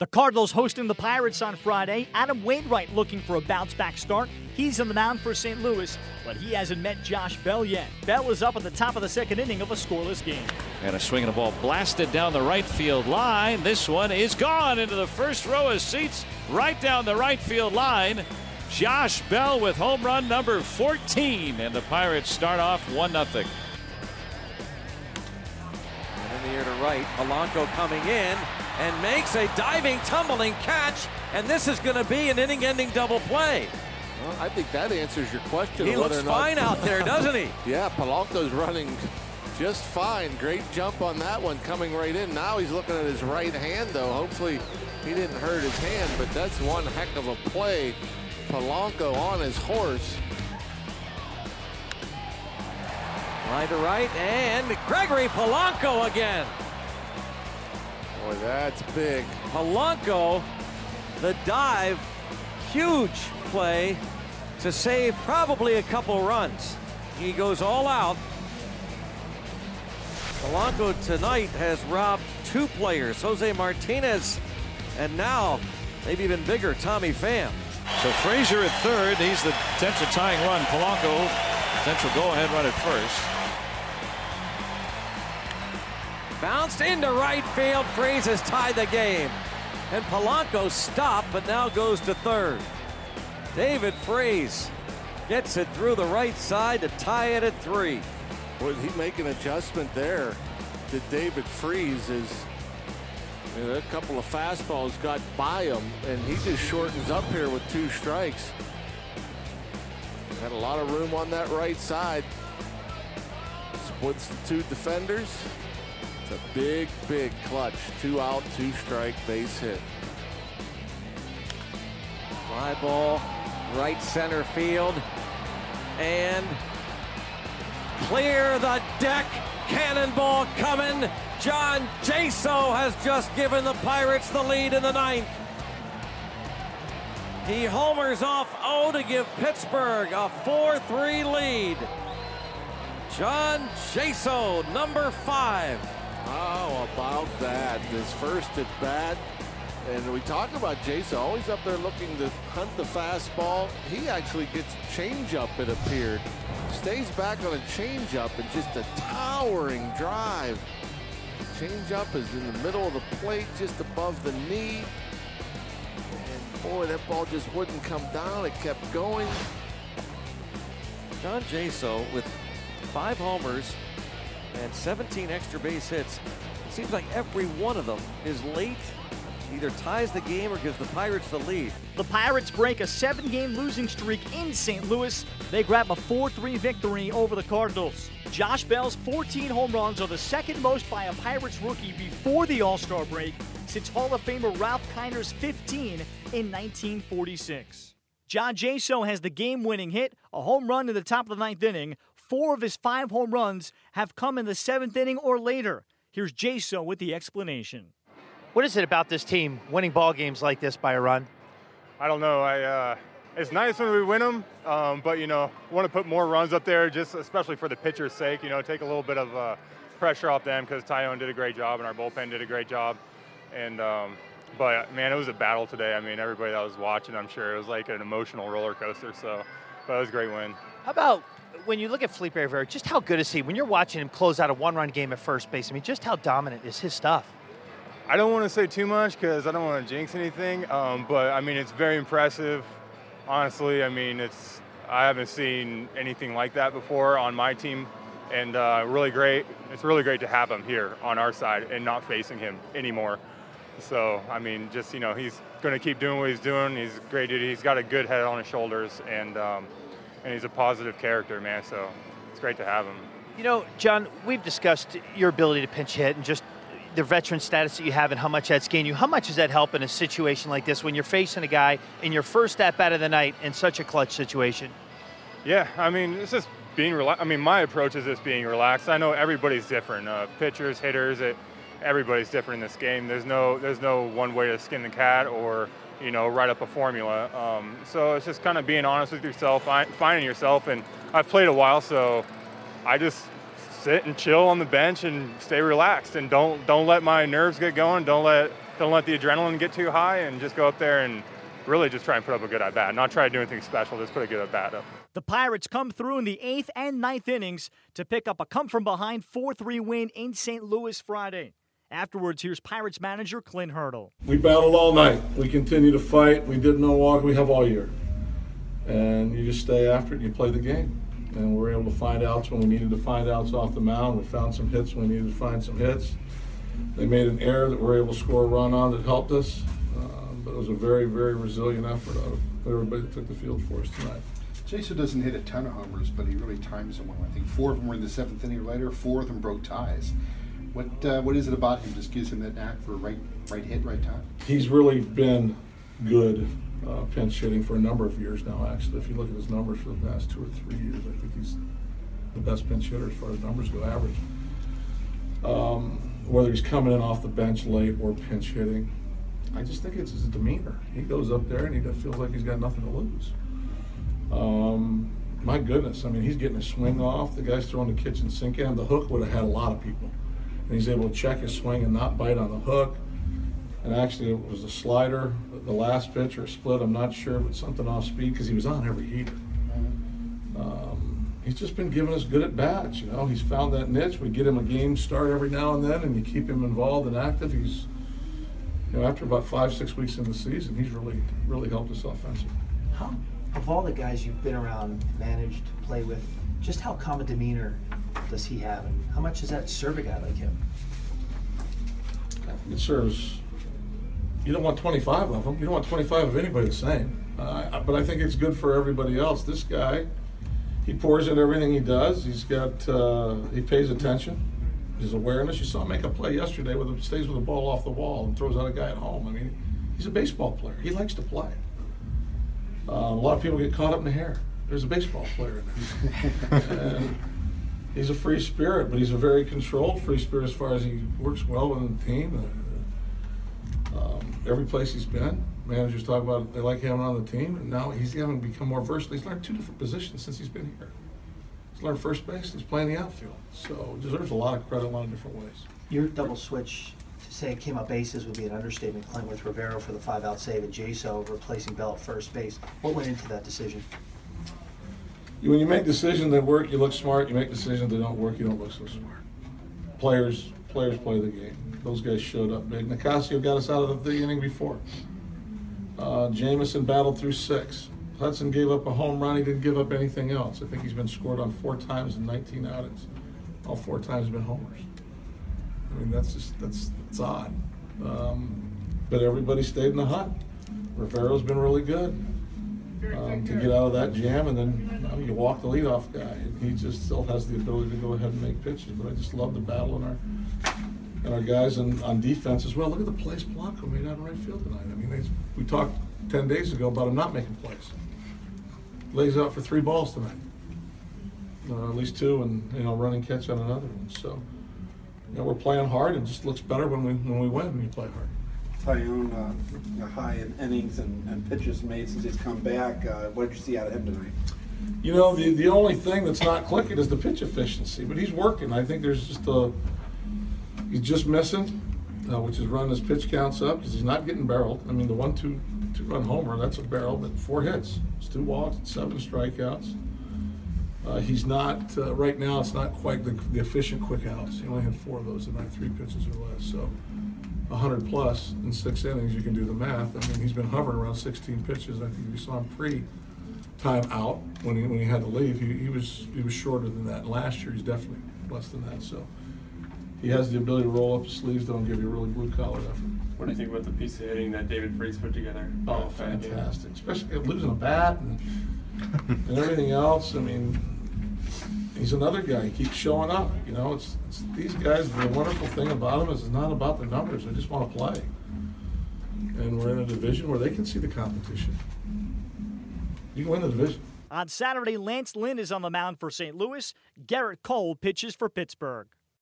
The Cardinals hosting the Pirates on Friday. Adam Wainwright looking for a bounce back start. He's on the mound for St. Louis, but he hasn't met Josh Bell yet. Bell is up at the top of the second inning of a scoreless game. And a swing and a ball blasted down the right field line. This one is gone into the first row of seats right down the right field line. Josh Bell with home run number 14, and the Pirates start off 1 0. And in the air to right, Polanco coming in and makes a diving, tumbling catch, and this is going to be an inning-ending double play. Well, I think that answers your question. He looks fine out there, doesn't he? yeah, Polanco's running just fine. Great jump on that one coming right in. Now he's looking at his right hand, though. Hopefully he didn't hurt his hand, but that's one heck of a play. Polanco on his horse. Right to right, and Gregory Polanco again. Boy, that's big. Polanco, the dive, huge play to save probably a couple runs. He goes all out. Polanco tonight has robbed two players, Jose Martinez, and now maybe even bigger, Tommy Pham. So Frazier at third. He's the potential tying run. Polanco, potential go-ahead run at first. Bounced into right field. Freese has tied the game. And Polanco stopped, but now goes to third. David Freese gets it through the right side to tie it at three. Would he make an adjustment there to David Freese is you know, a couple of fastballs got by him and he just shortens up here with two strikes. Had a lot of room on that right side. Splits the two defenders. It's a big, big clutch. Two out, two strike base hit. Fly ball, right center field, and clear the deck. Cannonball coming. John Jaso has just given the Pirates the lead in the ninth. He homers off O to give Pittsburgh a 4-3 lead. John Jaso, number five. How about that? His first at bat. And we talk about Jason always up there looking to hunt the fastball. He actually gets changeup, it appeared. Stays back on a changeup and just a towering drive. Changeup is in the middle of the plate, just above the knee. And boy, that ball just wouldn't come down. It kept going. John Jaso with five homers and 17 extra base hits. It Seems like every one of them is late, either ties the game or gives the Pirates the lead. The Pirates break a seven game losing streak in St. Louis. They grab a 4 3 victory over the Cardinals. Josh Bell's 14 home runs are the second most by a Pirates rookie before the All Star break since Hall of Famer Ralph Kiner's 15 in 1946. John Jaso has the game winning hit, a home run in the top of the ninth inning. Four of his five home runs have come in the seventh inning or later. Here's Jaso with the explanation. What is it about this team winning ball games like this by a run? I don't know. I uh, it's nice when we win them, um, but you know, want to put more runs up there, just especially for the pitcher's sake. You know, take a little bit of uh, pressure off them because Taillon did a great job and our bullpen did a great job. And um, but man, it was a battle today. I mean, everybody that was watching, I'm sure it was like an emotional roller coaster. So, but it was a great win. How about when you look at Felipe Rivero? Just how good is he? When you're watching him close out a one-run game at first base, I mean, just how dominant is his stuff? I don't want to say too much because I don't want to jinx anything. Um, but I mean, it's very impressive. Honestly, I mean, it's I haven't seen anything like that before on my team, and uh, really great. It's really great to have him here on our side and not facing him anymore. So I mean, just you know, he's going to keep doing what he's doing. He's great. dude. He's got a good head on his shoulders, and um, and he's a positive character, man. So it's great to have him. You know, John, we've discussed your ability to pinch hit and just the veteran status that you have and how much that's gained you. How much does that help in a situation like this when you're facing a guy in your first at bat of the night in such a clutch situation? Yeah, I mean, it's just being relaxed. I mean, my approach is just being relaxed. I know everybody's different. Uh, pitchers, hitters, it, everybody's different in this game. There's no, there's no one way to skin the cat or you know, write up a formula. Um, so it's just kind of being honest with yourself, finding yourself. And I've played a while, so I just sit and chill on the bench and stay relaxed and don't don't let my nerves get going. Don't let don't let the adrenaline get too high and just go up there and really just try and put up a good at bat. Not try to do anything special, just put a good at bat up. The Pirates come through in the eighth and ninth innings to pick up a come from behind 4 3 win in St. Louis Friday. Afterwards, here's Pirates manager Clint Hurdle. We battled all night. We continue to fight. We didn't know walk. We have all year. And you just stay after it and you play the game. And we're able to find outs when we needed to find outs off the mound. We found some hits when we needed to find some hits. They made an error that we were able to score a run on that helped us. Uh, but it was a very, very resilient effort out of everybody that took the field for us tonight. Jaso doesn't hit a ton of homers, but he really times them well. I think four of them were in the seventh inning or later. Four of them broke ties. What uh, what is it about him? Just gives him that knack for right right hit, right time. He's really been good uh, pinch hitting for a number of years now. Actually, if you look at his numbers for the past two or three years, I think he's the best pinch hitter as far as numbers go, average. Um, whether he's coming in off the bench late or pinch hitting, I just think it's his demeanor. He goes up there and he feels like he's got nothing to lose. Um, my goodness, I mean, he's getting a swing off. The guy's throwing the kitchen sink at him. The hook would have had a lot of people. And he's able to check his swing and not bite on the hook. And actually, it was a slider, the last pitch or a split, I'm not sure, but something off speed because he was on every heater. Um, he's just been giving us good at bats. You know, he's found that niche. We get him a game start every now and then, and you keep him involved and active. He's, you know, after about five, six weeks in the season, he's really, really helped us offensively. How, of all the guys you've been around, managed, to play with, just how calm a demeanor does he have, and how much does that serve a guy like him? It serves. You don't want 25 of them. You don't want 25 of anybody the same. Uh, but I think it's good for everybody else. This guy, he pours in everything he does. He's got. Uh, he pays attention. His awareness. You saw him make a play yesterday with him, stays with the ball off the wall and throws out a guy at home. I mean, he's a baseball player. He likes to play. Uh, a lot of people get caught up in the hair. There's a baseball player in there. he's a free spirit, but he's a very controlled free spirit as far as he works well with the team. Um, every place he's been, managers talk about it, they like having on the team, and now he's having become more versatile. He's learned two different positions since he's been here. He's learned first base, he's playing the outfield, so deserves a lot of credit in a lot of different ways. Your double switch to say it came up bases would be an understatement. Clint with Rivero for the five out save and Jaso replacing Bell at first base. What went into that decision? When you make decisions that work, you look smart. You make decisions that don't work, you don't look so smart. Players, players play the game. Those guys showed up big. Nicasio got us out of the inning before. Uh, Jameson battled through six. Hudson gave up a home run. He didn't give up anything else. I think he's been scored on four times in 19 outings. All four times have been homers. I mean, that's just that's that's odd. Um, but everybody stayed in the hut. Rivero's been really good um, to get out of that jam, and then you, walk the leadoff guy, and he just still has the ability to go ahead and make pitches. But I just love the battle in our and our guys on, on defense as well. Look at the plays Blanco made out in right field tonight. I mean, they, we talked ten days ago about him not making plays. Lays out for three balls tonight, uh, at least two, and you know, running catch on another one. So, you know, we're playing hard, and just looks better when we when we win when you play hard. Taillon, uh, high in innings and, and pitches made since he's come back. Uh, what did you see out of him tonight? You know, the, the only thing that's not clicking is the pitch efficiency, but he's working. I think there's just a, he's just missing, uh, which is running his pitch counts up because he's not getting barreled. I mean, the one, two, two run homer, that's a barrel, but four hits. It's two walks, seven strikeouts. Uh, he's not, uh, right now, it's not quite the, the efficient quick outs. He only had four of those tonight, three pitches or less. So 100 plus in six innings, you can do the math. I mean, he's been hovering around 16 pitches. I think you saw him pre time out when he, when he had to leave. He, he was he was shorter than that. Last year, he's definitely less than that. So he has the ability to roll up his sleeves, though, and give you a really blue collar effort. What do you think about the piece of hitting that David Freese put together? Oh, fantastic! Especially losing a bat and, and everything else. I mean, he's another guy. He keeps showing up. You know, it's, it's these guys. The wonderful thing about them is it's not about the numbers. They just want to play. And we're in a division where they can see the competition. You can win the division. On Saturday, Lance Lynn is on the mound for St. Louis. Gerrit Cole pitches for Pittsburgh.